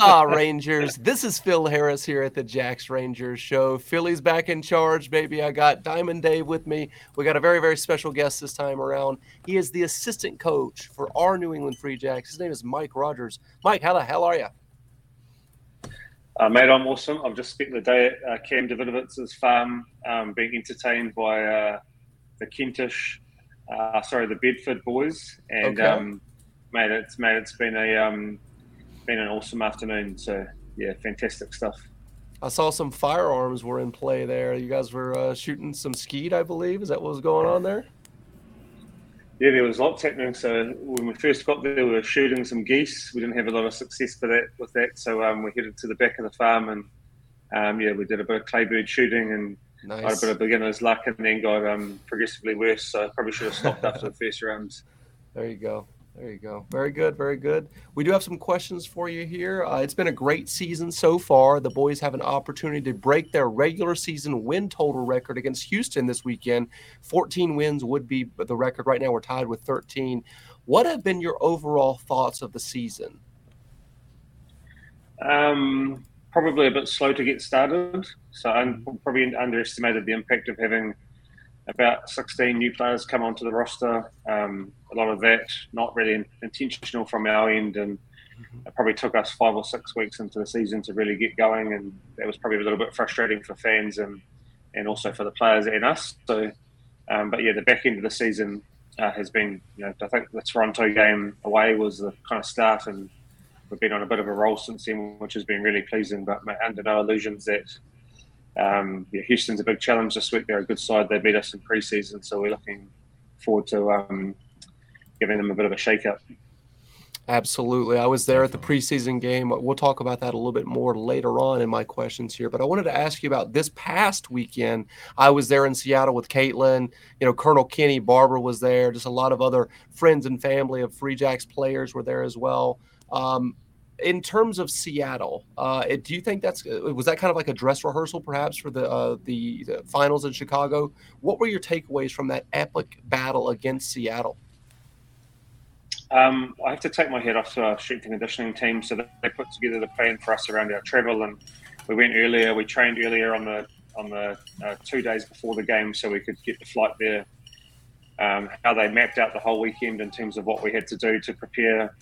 Ah, Rangers. This is Phil Harris here at the Jacks Rangers show. Philly's back in charge, baby. I got Diamond Dave with me. We got a very, very special guest this time around. He is the assistant coach for our New England Free Jacks. His name is Mike Rogers. Mike, how the hell are you? Uh, mate, I'm awesome. I've just spent the day at uh, Cam Davidovitz's farm um, being entertained by uh, the Kentish, uh, sorry, the Bedford boys. And, okay. um, mate, it's, mate, it's been a, um, been an awesome afternoon. So yeah, fantastic stuff. I saw some firearms were in play there. You guys were uh, shooting some skeet, I believe. Is that what was going on there? Yeah, there was lots happening. So when we first got there, we were shooting some geese. We didn't have a lot of success for that with that, so um, we headed to the back of the farm and um, yeah, we did a bit of claybird shooting and nice. got a bit of beginner's luck, and then got um, progressively worse. So I probably should have stopped after the first rounds. There you go. There you go. Very good. Very good. We do have some questions for you here. Uh, it's been a great season so far. The boys have an opportunity to break their regular season win total record against Houston this weekend. 14 wins would be the record. Right now, we're tied with 13. What have been your overall thoughts of the season? Um, probably a bit slow to get started. So I probably underestimated the impact of having about 16 new players come onto the roster. Um, a lot of that not really intentional from our end, and mm-hmm. it probably took us five or six weeks into the season to really get going, and that was probably a little bit frustrating for fans and and also for the players and us. So, um, but yeah, the back end of the season uh, has been, you know, I think the Toronto game away was the kind of start, and we've been on a bit of a roll since then, which has been really pleasing. But under no illusions that um, yeah, Houston's a big challenge this week. They're a good side. They beat us in preseason, so we're looking forward to um, giving them a bit of a shake-up. Absolutely. I was there at the preseason game. We'll talk about that a little bit more later on in my questions here. But I wanted to ask you about this past weekend. I was there in Seattle with Caitlin. You know, Colonel Kenny Barber was there. Just a lot of other friends and family of Free Jacks players were there as well. Um, in terms of Seattle, uh, do you think that's uh, was that kind of like a dress rehearsal, perhaps, for the, uh, the, the finals in Chicago? What were your takeaways from that epic battle against Seattle? Um, I have to take my head off to our strength and conditioning team. So they put together the plan for us around our travel, and we went earlier. We trained earlier on the on the uh, two days before the game, so we could get the flight there. Um, how they mapped out the whole weekend in terms of what we had to do to prepare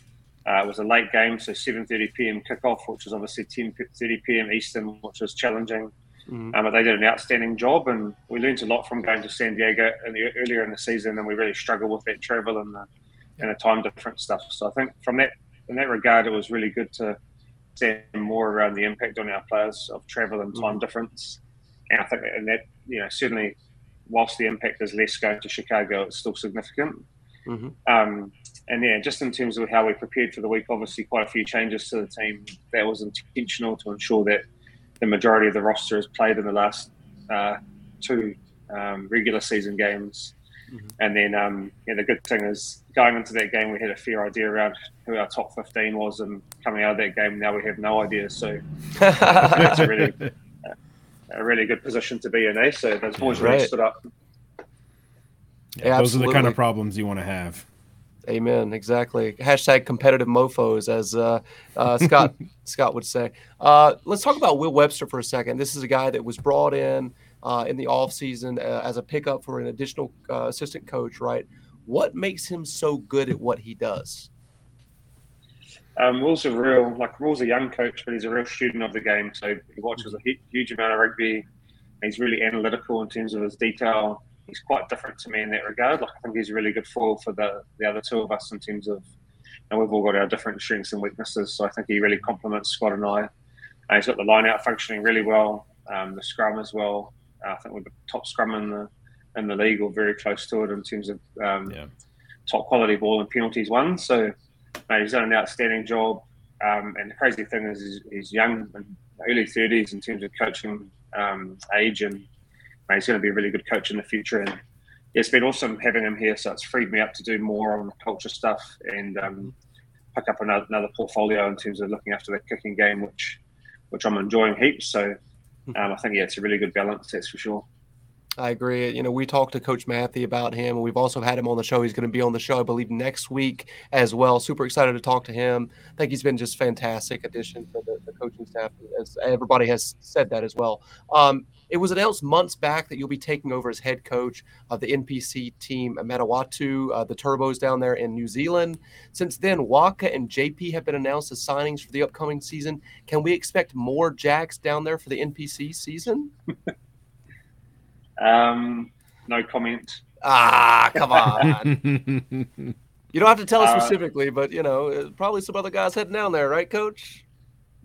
uh, it was a late game, so 7:30 p.m. kickoff, which was obviously 10:30 p.m. Eastern, which was challenging. Mm-hmm. Um, but they did an outstanding job, and we learned a lot from going to San Diego in the, earlier in the season, and we really struggled with that travel and the, and the time difference stuff. So I think from that in that regard, it was really good to see more around the impact on our players of travel and time mm-hmm. difference. And I think, and that you know certainly, whilst the impact is less going to Chicago, it's still significant. Mm-hmm. Um, and yeah, just in terms of how we prepared for the week, obviously quite a few changes to the team. That was intentional to ensure that the majority of the roster has played in the last uh, two um, regular season games. Mm-hmm. And then, um, yeah, the good thing is going into that game, we had a fair idea around who our top 15 was, and coming out of that game, now we have no idea. So that's a really, a really good position to be in, eh? So those boys right. really stood up. Yeah, those are the kind of problems you want to have. Amen. Exactly. Hashtag competitive mofo's, as uh, uh, Scott Scott would say. Uh, let's talk about Will Webster for a second. This is a guy that was brought in uh, in the offseason uh, as a pickup for an additional uh, assistant coach, right? What makes him so good at what he does? Um, Will's a real, like Will's a young coach, but he's a real student of the game. So he watches a huge amount of rugby. He's really analytical in terms of his detail he's quite different to me in that regard. Like I think he's a really good foil for the the other two of us in terms of, and we've all got our different strengths and weaknesses. So I think he really complements Scott and I. Uh, he's got the line out functioning really well, um, the scrum as well. I think we're the top scrum in the in the league or very close to it in terms of um, yeah. top quality ball and penalties won. So uh, he's done an outstanding job. Um, and the crazy thing is, he's, he's young early 30s in terms of coaching um, age and he's going to be a really good coach in the future. And it's been awesome having him here. So it's freed me up to do more on the culture stuff and um, pick up another, another, portfolio in terms of looking after the kicking game, which which I'm enjoying heaps. So um, I think yeah, it's a really good balance. That's for sure. I agree. You know, we talked to Coach Mathie about him, and we've also had him on the show. He's going to be on the show, I believe, next week as well. Super excited to talk to him. I think he's been just fantastic addition to the, the coaching staff, as everybody has said that as well. Um, it was announced months back that you'll be taking over as head coach of the NPC team at Manawatu, uh, the Turbos down there in New Zealand. Since then, Waka and JP have been announced as signings for the upcoming season. Can we expect more Jacks down there for the NPC season? um, no comment. Ah, come on. you don't have to tell us uh, specifically, but you know, uh, probably some other guys heading down there, right, Coach?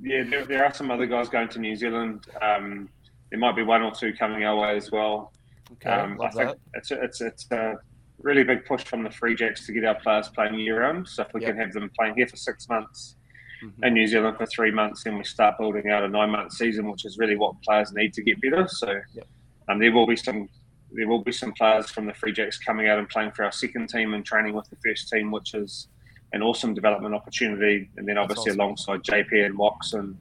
Yeah, there, there are some other guys going to New Zealand. Um, there might be one or two coming our way as well. Okay, um, I think that. it's a, it's it's a really big push from the Free Jacks to get our players playing year round. So if we yep. can have them playing here for six months, mm-hmm. in New Zealand for three months, then we start building out a nine month season, which is really what players need to get better. So yep. Um, there will be some there will be some players from the Free Jacks coming out and playing for our second team and training with the first team, which is an awesome development opportunity. And then obviously awesome. alongside JP and Wox and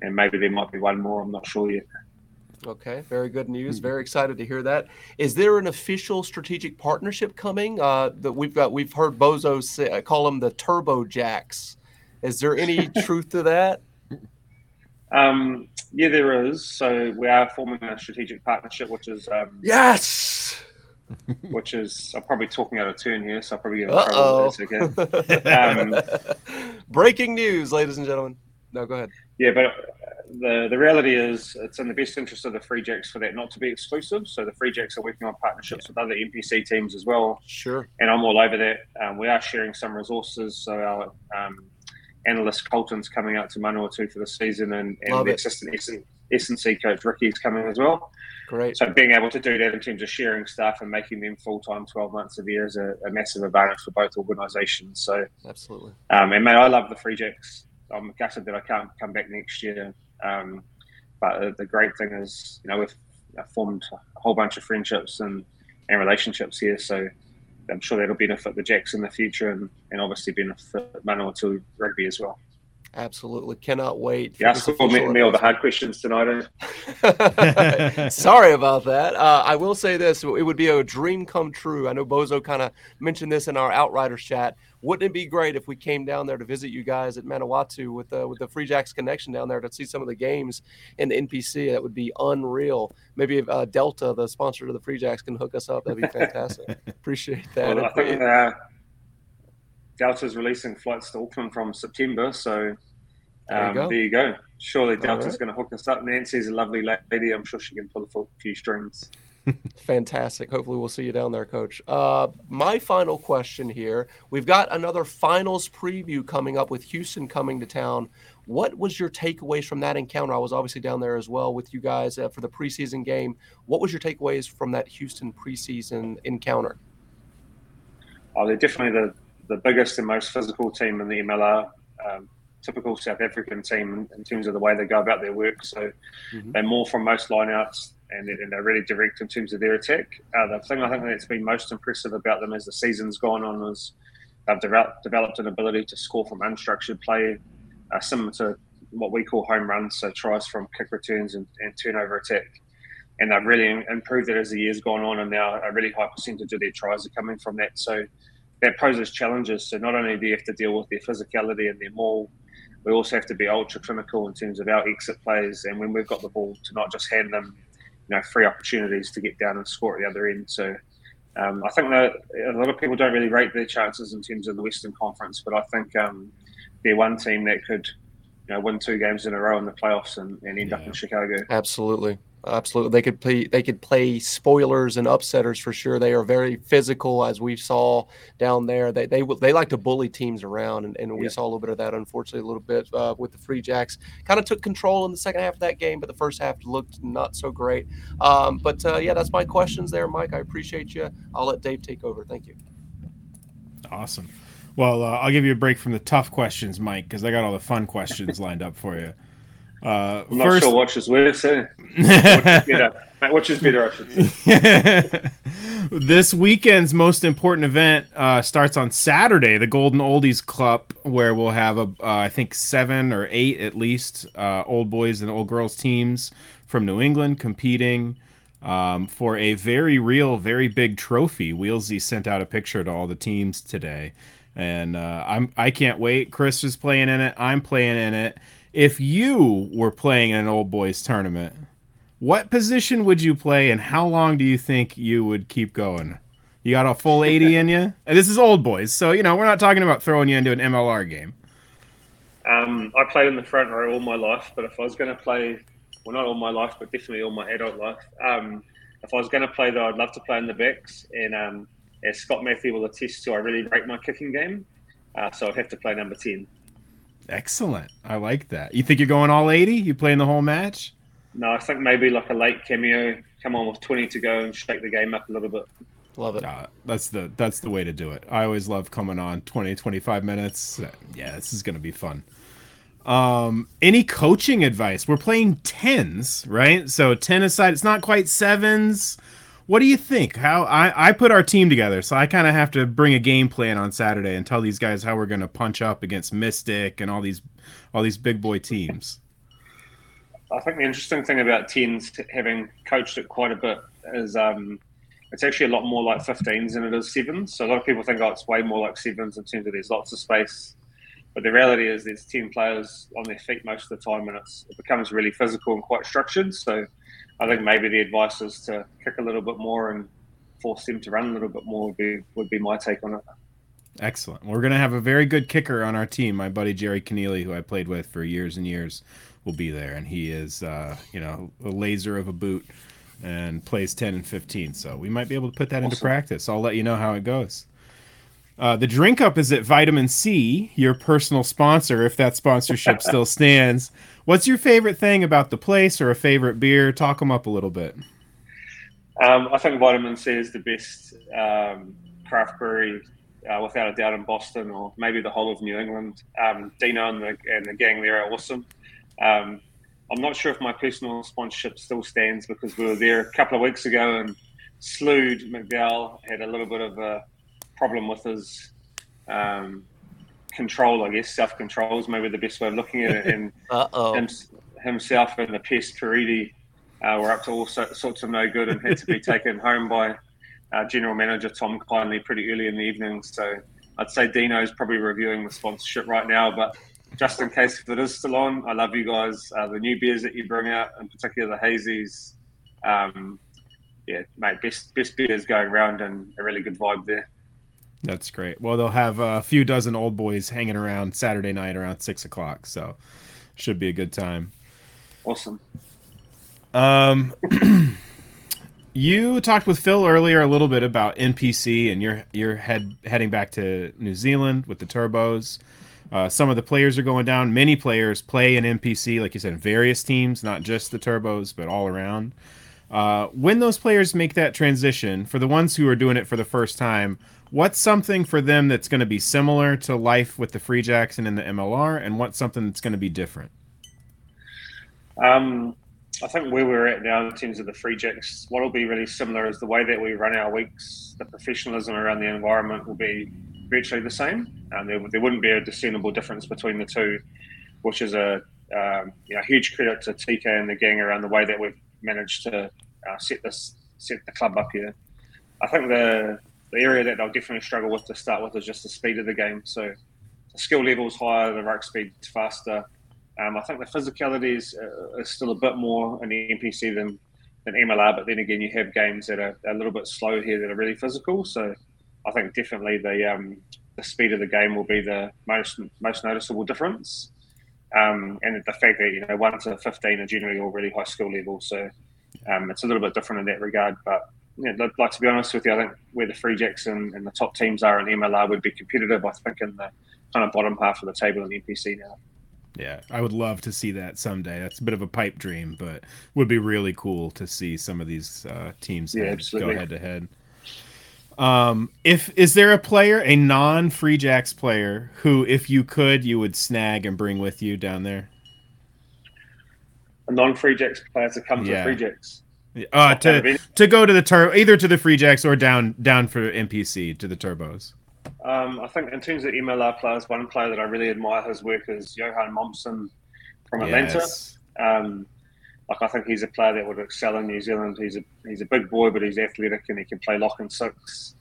and maybe there might be one more. I'm not sure yet. Okay, very good news. Very excited to hear that. Is there an official strategic partnership coming? Uh, that we've got. We've heard Bozo say, uh, call them the Turbo Jacks. Is there any truth to that? Um, yeah, there is. So we are forming a strategic partnership, which is um, yes. Which is I'm probably talking out of turn here, so I'll probably get in trouble. Okay. um, Breaking news, ladies and gentlemen. No, go ahead. Yeah, but the the reality is it's in the best interest of the Free Jacks for that not to be exclusive. So the Free Jacks are working on partnerships yeah. with other NPC teams as well. Sure. And I'm all over that. Um, we are sharing some resources. So our um, analyst Colton's coming out to Manawatu for the season, and, and the assistant S&C coach Ricky is coming as well. Great. So being able to do that in terms of sharing stuff and making them full time, twelve months a year is a, a, massive advantage for both organisations. So absolutely. Um, and man, I love the Free Jacks. I'm gutted that I can't come back next year. Um, but the great thing is, you know, we've formed a whole bunch of friendships and, and relationships here. So I'm sure that'll benefit the Jacks in the future and, and obviously benefit Manawatu rugby as well. Absolutely. Cannot wait. Yeah, ask me, me all the hard questions tonight. Eh? Sorry about that. Uh, I will say this it would be a dream come true. I know Bozo kind of mentioned this in our Outriders chat. Wouldn't it be great if we came down there to visit you guys at Manawatu with the, with the Free Jacks connection down there to see some of the games in the NPC? That would be unreal. Maybe if uh, Delta, the sponsor of the Free Jacks, can hook us up. That'd be fantastic. Appreciate that. Well, I think uh, Delta's releasing flights to Auckland from September, so um, there, you there, you go. Surely Delta's right. going to hook us up. Nancy's a lovely lady. I'm sure she can pull a few strings. Fantastic. Hopefully, we'll see you down there, Coach. Uh, my final question here: We've got another finals preview coming up with Houston coming to town. What was your takeaways from that encounter? I was obviously down there as well with you guys uh, for the preseason game. What was your takeaways from that Houston preseason encounter? Oh, they're definitely the, the biggest and most physical team in the MLR. Um, typical South African team in terms of the way they go about their work. So mm-hmm. they're more from most lineouts and, and they're really direct in terms of their attack. Uh, the thing I think that's been most impressive about them as the season's gone on is they've developed, developed an ability to score from unstructured play, uh, similar to what we call home runs, so tries from kick returns and, and turnover attack. And they've really improved it as the year's gone on, and now a really high percentage of their tries are coming from that. So that poses challenges. So not only do you have to deal with their physicality and their maul, we also have to be ultra clinical in terms of our exit plays, and when we've got the ball, to not just hand them, you know, free opportunities to get down and score at the other end. So. Um, I think that a lot of people don't really rate their chances in terms of the Western Conference, but I think um, they're one team that could, you know, win two games in a row in the playoffs and, and end yeah. up in Chicago. Absolutely. Absolutely, they could play. They could play spoilers and upsetters for sure. They are very physical, as we saw down there. They they they like to bully teams around, and, and we yeah. saw a little bit of that. Unfortunately, a little bit uh, with the Free Jacks. Kind of took control in the second half of that game, but the first half looked not so great. Um, but uh, yeah, that's my questions there, Mike. I appreciate you. I'll let Dave take over. Thank you. Awesome. Well, uh, I'll give you a break from the tough questions, Mike, because I got all the fun questions lined up for you. Uh, I'm not first... sure which is worse. Eh? which is better, I should say. this weekend's most important event uh, starts on Saturday, the Golden Oldies Cup, where we'll have a, uh, I think seven or eight at least uh, old boys and old girls teams from New England competing. um, for a very real, very big trophy. Wheelsy sent out a picture to all the teams today, and uh, I'm I can't wait. Chris is playing in it. I'm playing in it. If you were playing in an old boys tournament, what position would you play, and how long do you think you would keep going? You got a full 80 in you? And this is old boys, so you know we're not talking about throwing you into an MLR game. Um, I played in the front row all my life, but if I was going to play well, not all my life, but definitely all my adult life. Um, if I was going to play, though, I'd love to play in the backs. And um, as Scott Mathie will attest to, I really rate my kicking game. Uh, so I'd have to play number 10. Excellent. I like that. You think you're going all 80? You playing the whole match? No, I think maybe like a late cameo, come on with 20 to go and shake the game up a little bit. Love it. Uh, that's the that's the way to do it. I always love coming on 20 25 minutes. Yeah, this is going to be fun. Um, any coaching advice? We're playing tens, right? So ten aside, it's not quite sevens. What do you think? How I, I put our team together, so I kind of have to bring a game plan on Saturday and tell these guys how we're going to punch up against Mystic and all these all these big boy teams. I think the interesting thing about tens, having coached it quite a bit, is um, it's actually a lot more like 15s than it is sevens. So a lot of people think, oh, it's way more like sevens in terms of there's lots of space but the reality is, there's ten players on their feet most of the time, and it becomes really physical and quite structured. So, I think maybe the advice is to kick a little bit more and force them to run a little bit more. Would be would be my take on it. Excellent. We're going to have a very good kicker on our team. My buddy Jerry Keneally, who I played with for years and years, will be there, and he is, uh, you know, a laser of a boot and plays 10 and 15. So we might be able to put that awesome. into practice. I'll let you know how it goes. Uh, the drink up is at Vitamin Sea, your personal sponsor, if that sponsorship still stands. What's your favorite thing about the place or a favorite beer? Talk them up a little bit. Um, I think Vitamin Sea is the best um, craft brewery, uh, without a doubt, in Boston or maybe the whole of New England. Um, Dino and the, and the, gang there are awesome. Um, I'm not sure if my personal sponsorship still stands because we were there a couple of weeks ago and Slood McDowell had a little bit of a problem with his um, control, I guess. Self control is maybe the best way of looking at it. And him, himself and the pest Paridi uh, were up to all so, sorts of no good and had to be taken home by uh, General Manager Tom Kindly pretty early in the evening. So I'd say Dino's probably reviewing the sponsorship right now, but just in case if it is still on, I love you guys. Uh, the new beers that you bring out, in particular the hazies, um, yeah, mate, best best beers going around and a really good vibe there. That's great. Well, they'll have a few dozen old boys hanging around Saturday night around six o'clock, so should be a good time. Awesome. Um, you talked with Phil earlier a little bit about NPC, and you're you're head heading back to New Zealand with the Turbos. Uh, some of the players are going down. Many players play in NPC, like you said, various teams, not just the Turbos, but all around. Uh, when those players make that transition, for the ones who are doing it for the first time, what's something for them that's going to be similar to life with the Free Jacks and in the MLR, and what's something that's going to be different? Um, I think where we're at now in terms of the Free Jacks, what will be really similar is the way that we run our weeks, the professionalism around the environment will be virtually the same. And there, there wouldn't be a discernible difference between the two, which is a um, you know, huge credit to TK and the gang around the way that we've managed to uh, set this set the club up here. I think the the area that they'll definitely struggle with to start with is just the speed of the game. So the skill level is higher, the ruck speed is faster. Um, I think the physicality is, uh, is, still a bit more in the NPC than, than MLR, but then again, you have games that are, are, a little bit slow here that are really physical. So I think definitely the um, the speed of the game will be the most most noticeable difference. Um, and the fact that you know one to fifteen are generally all really high skill level, so um, it's a little bit different in that regard. But yeah, like to be honest with you, I think where the Free Jacks and, and, the top teams are in MLR would be competitive. I think in the kind of bottom half of the table in NPC now. Yeah, I would love to see that someday. That's a bit of a pipe dream, but would be really cool to see some of these uh, teams yeah, head, go head to head. Um, if is there a player, a non Free Jacks player, who, if you could, you would snag and bring with you down there? A non Free Jacks player to come yeah. to Free Jacks. Uh, to to go to the tur either to the free jacks or down down for NPC to the turbos. Um, I think in terms of MLR players, one player that I really admire his work is Johan Momsen from Atlanta. Yes. Um, like I think he's a player that would excel in New Zealand. He's a he's a big boy, but he's athletic and he can play lock and six.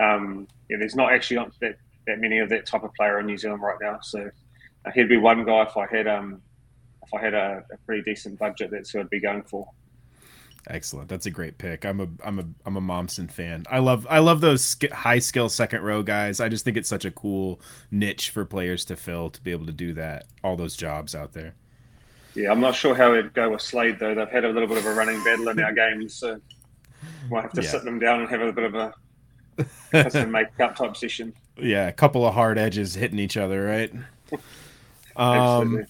Um, yeah, there's not actually not that, that many of that type of player in New Zealand right now. So uh, he'd be one guy if I had um if I had a, a pretty decent budget. That's who I'd be going for. Excellent. That's a great pick. I'm a I'm a I'm a Momsen fan. I love I love those high skill second row guys. I just think it's such a cool niche for players to fill to be able to do that. All those jobs out there. Yeah, I'm not sure how it'd go with Slade though. They've had a little bit of a running battle in our games, so we'll have to yeah. sit them down and have a bit of a make up type session. Yeah, a couple of hard edges hitting each other, right? um,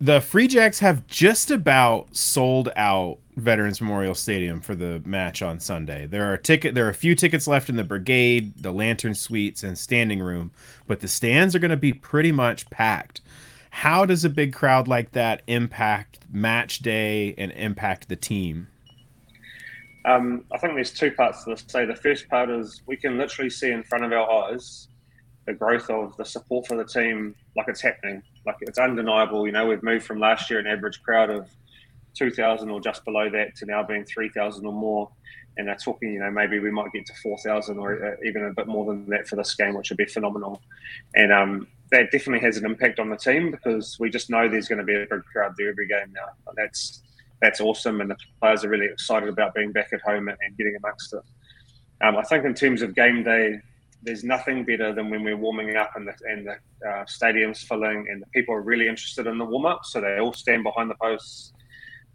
the Free Jacks have just about sold out Veterans Memorial Stadium for the match on Sunday. There are ticket there are a few tickets left in the brigade, the lantern suites and standing room, but the stands are going to be pretty much packed. How does a big crowd like that impact match day and impact the team? Um, I think there's two parts to this. Say the first part is we can literally see in front of our eyes the growth of the support for the team, like it's happening like it's undeniable. You know, we've moved from last year an average crowd of 2,000 or just below that to now being 3,000 or more. And they're talking, you know, maybe we might get to 4,000 or uh, even a bit more than that for this game, which would be phenomenal. And um, that definitely has an impact on the team because we just know there's going to be a big crowd there every game now. And that's that's awesome, and the players are really excited about being back at home and, and getting amongst it. Um, I think in terms of game day, there's nothing better than when we're warming up and the, and the uh, stadium's filling and the people are really interested in the warm up. So they all stand behind the posts.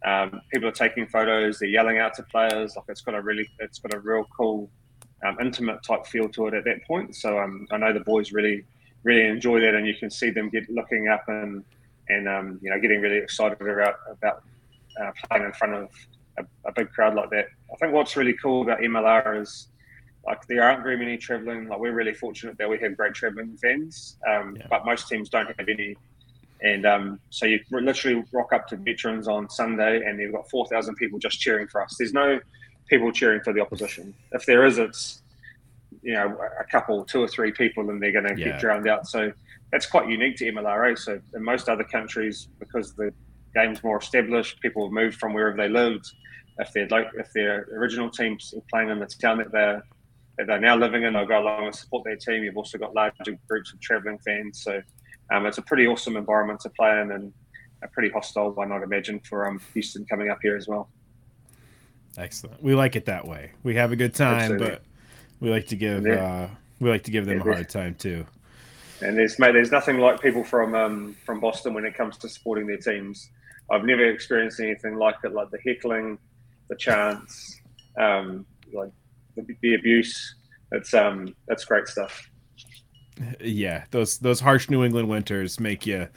Um, people are taking photos. They're yelling out to players. Like it's got a really, it's got a real cool, um, intimate type feel to it at that point. So um, I know the boys really, really enjoy that, and you can see them get looking up and and um, you know getting really excited about about uh, playing in front of a, a big crowd like that. I think what's really cool about MLR is like there aren't very many traveling. Like we're really fortunate that we have great traveling fans, um, yeah. but most teams don't have any. And um, so you literally rock up to veterans on Sunday, and you've got four thousand people just cheering for us. There's no people cheering for the opposition. If there is, it's you know a couple, two or three people, and they're going to yeah. get drowned out. So that's quite unique to MLRA. So in most other countries, because the game's more established, people have moved from wherever they lived. If they're like if their original teams are playing in the town that they're that they're now living in. They'll go along and support their team. You've also got larger groups of travelling fans. So um, it's a pretty awesome environment to play in and a pretty hostile one, I'd imagine, for um, Houston coming up here as well. Excellent. We like it that way. We have a good time, Absolutely. but we like to give uh, we like to give them yeah, a hard time too. And there's mate, there's nothing like people from um, from Boston when it comes to supporting their teams. I've never experienced anything like it, like the heckling, the chants, um, like the, the abuse. That's um that's great stuff. Yeah, those those harsh New England winters make you,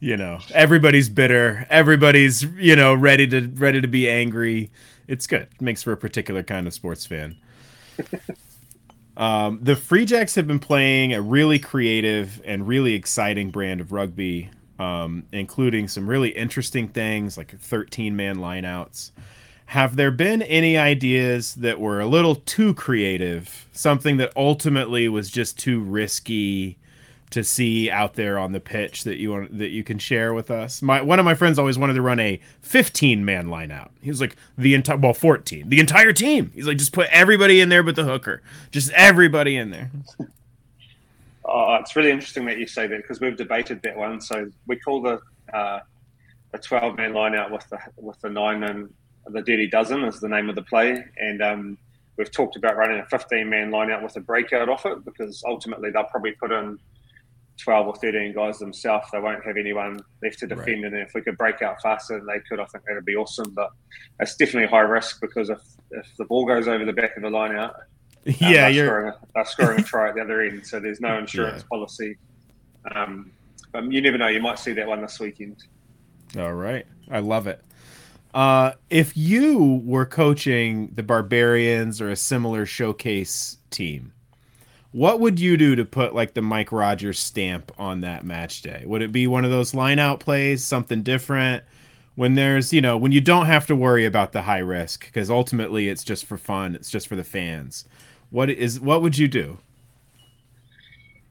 you know, everybody's bitter, everybody's you know ready to ready to be angry. It's good. It makes for a particular kind of sports fan. um, the Free Jacks have been playing a really creative and really exciting brand of rugby, um, including some really interesting things like 13 man lineouts. Have there been any ideas that were a little too creative? Something that ultimately was just too risky to see out there on the pitch that you want that you can share with us? My one of my friends always wanted to run a 15 man line out. He was like the entire well 14, the entire team. He's like just put everybody in there but the hooker, just everybody in there. Oh, it's really interesting that you say that because we've debated that one. So we call the uh, the 12 man line out with the with the nine and the Dirty Dozen is the name of the play, and um, we've talked about running a 15 man line out with a breakout off it because ultimately they'll probably put in 12 or 13 guys themselves. They won't have anyone left to defend, right. and if we could break out faster than they could, I think that'd be awesome. But it's definitely high risk because if if the ball goes over the back of the line out, um, yeah, they're, scoring a, they're scoring a try at the other end, so there's no insurance yeah. policy. Um, but you never know; you might see that one this weekend. All right, I love it. Uh, if you were coaching the Barbarians or a similar showcase team, what would you do to put like the Mike Rogers stamp on that match day? Would it be one of those line out plays, something different? When there's, you know, when you don't have to worry about the high risk because ultimately it's just for fun, it's just for the fans. What is what would you do?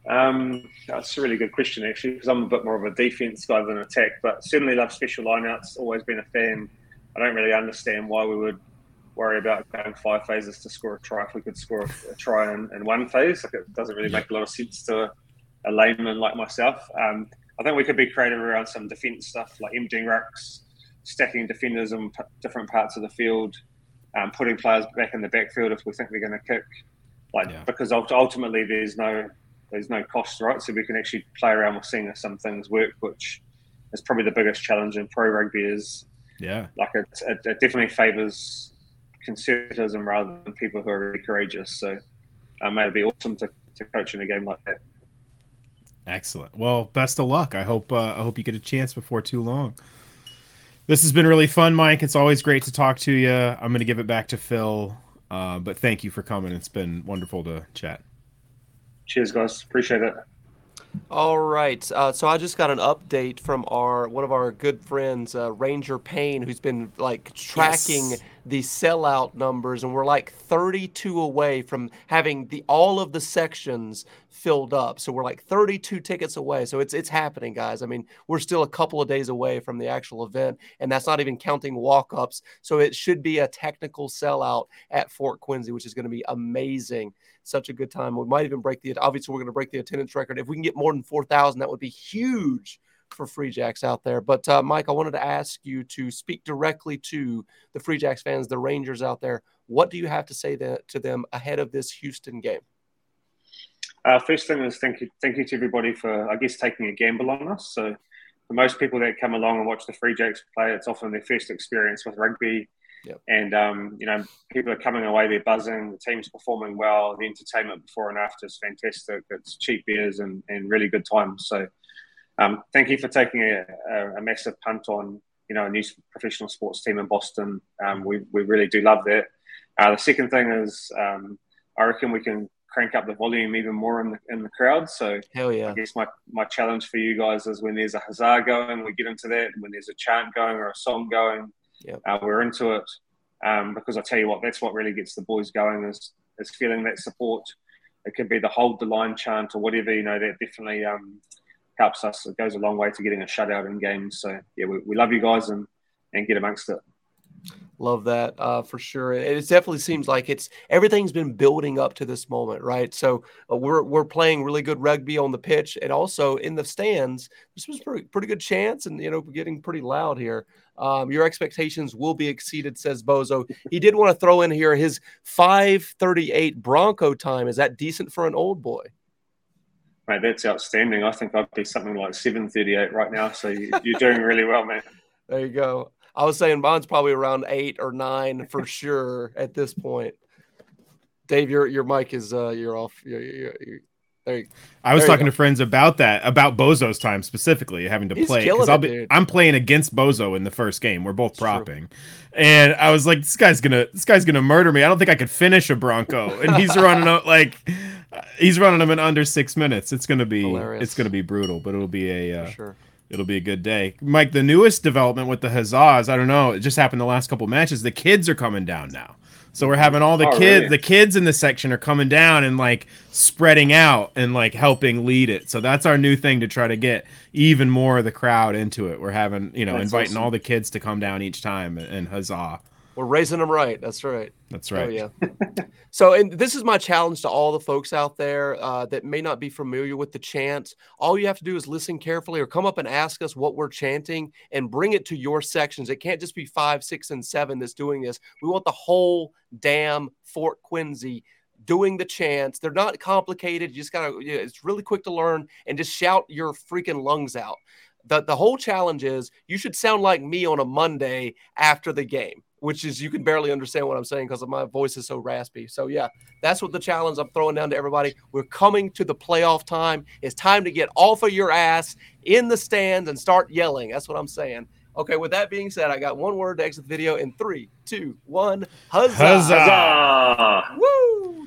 Um, that's a really good question, actually, because I'm a bit more of a defense guy than attack, but certainly love special lineouts. Always been a fan. I don't really understand why we would worry about going five phases to score a try if we could score a, a try in, in, one phase. Like it doesn't really make a lot of sense to a, a layman like myself. Um, I think we could be creative around some defense stuff like emptying rucks, stacking defenders in p- different parts of the field, um, putting players back in the backfield if we think they're going to kick. Like yeah. because ultimately there's no there's no cost, right? So we can actually play around with seeing if some things work, which is probably the biggest challenge in pro rugby. Is yeah, like it, it, it definitely favours conservatism rather than people who are really courageous. So um, it'd be awesome to, to coach in a game like that. Excellent. Well, best of luck. I hope uh, I hope you get a chance before too long. This has been really fun, Mike. It's always great to talk to you. I'm going to give it back to Phil, uh, but thank you for coming. It's been wonderful to chat. Cheers, guys. Appreciate it. All right. Uh, so I just got an update from our one of our good friends, uh, Ranger Payne, who's been like tracking yes. the sellout numbers, and we're like 32 away from having the all of the sections filled up. So we're like 32 tickets away. So it's it's happening, guys. I mean, we're still a couple of days away from the actual event, and that's not even counting walk-ups. So it should be a technical sellout at Fort Quincy, which is going to be amazing such a good time. We might even break the obviously we're going to break the attendance record. If we can get more than four thousand, that would be huge for Free Jacks out there. But uh, Mike, I wanted to ask you to speak directly to the Free Jacks fans, the Rangers out there. What do you have to say to them ahead of this Houston game? Uh, first thing is thank you, thank you to everybody for I guess taking a gamble on us. So for most people that come along and watch the Free Jacks play, it's often their first experience with rugby. Yep. And um, you know, people are coming away, they're buzzing. The team's performing well. The entertainment before and after is fantastic. It's cheap beers and, and really good times. So, um, thank you for taking a, a, a, massive punt on you know a new professional sports team in Boston. Um, we we really do love that. Uh, the second thing is, um, I reckon we can crank up the volume even more in the in the crowd. So hell yeah! I guess my my challenge for you guys is when there's a huzzah going, we get into that. When there's a chant going or a song going, Yep. Uh, we're into it um, because I tell you what, that's what really gets the boys going is is feeling that support. It could be the hold the line chant or whatever. You know, that definitely um, helps us. It goes a long way to getting a shutout in games. So yeah, we, we love you guys and and get amongst it. Love that uh, for sure. It definitely seems like it's everything's been building up to this moment, right? So uh, we're we're playing really good rugby on the pitch, and also in the stands. This was pretty pretty good chance, and you know getting pretty loud here. Um, your expectations will be exceeded, says Bozo. He did want to throw in here his 538 Bronco time. Is that decent for an old boy? Mate, that's outstanding. I think I'd be something like 738 right now. So you, are doing really well, man. There you go. I was saying Bond's probably around eight or nine for sure at this point. Dave, your your mic is uh you're off. You're, you're, you're, there you, I was talking to friends about that, about Bozo's time specifically, having to He's play because I'll be I'm playing against Bozo in the first game. We're both propping, and I was like, this guy's gonna this guy's gonna murder me. I don't think I could finish a Bronco, and he's running out like he's running them in under six minutes. It's gonna be Hilarious. it's gonna be brutal, but it'll be a uh, sure. It'll be a good day, Mike. The newest development with the Huzzahs, I don't know. It just happened the last couple matches. The kids are coming down now. So we're having all the oh, kids, really? the kids in the section are coming down and like spreading out and like helping lead it. So that's our new thing to try to get even more of the crowd into it. We're having, you know, that's inviting awesome. all the kids to come down each time and, and huzzah. We're raising them right. That's right. That's right. Oh, yeah. so, and this is my challenge to all the folks out there uh, that may not be familiar with the chant. All you have to do is listen carefully or come up and ask us what we're chanting and bring it to your sections. It can't just be five, six, and seven that's doing this. We want the whole damn Fort Quincy doing the chants. They're not complicated. You just gotta, you know, it's really quick to learn and just shout your freaking lungs out. The, the whole challenge is you should sound like me on a Monday after the game which is you can barely understand what I'm saying because my voice is so raspy. So yeah, that's what the challenge I'm throwing down to everybody. We're coming to the playoff time. It's time to get off of your ass in the stands and start yelling. That's what I'm saying. Okay, with that being said, I got one word to exit the video in three, two, one. Huzzah! Huzzah! Woo!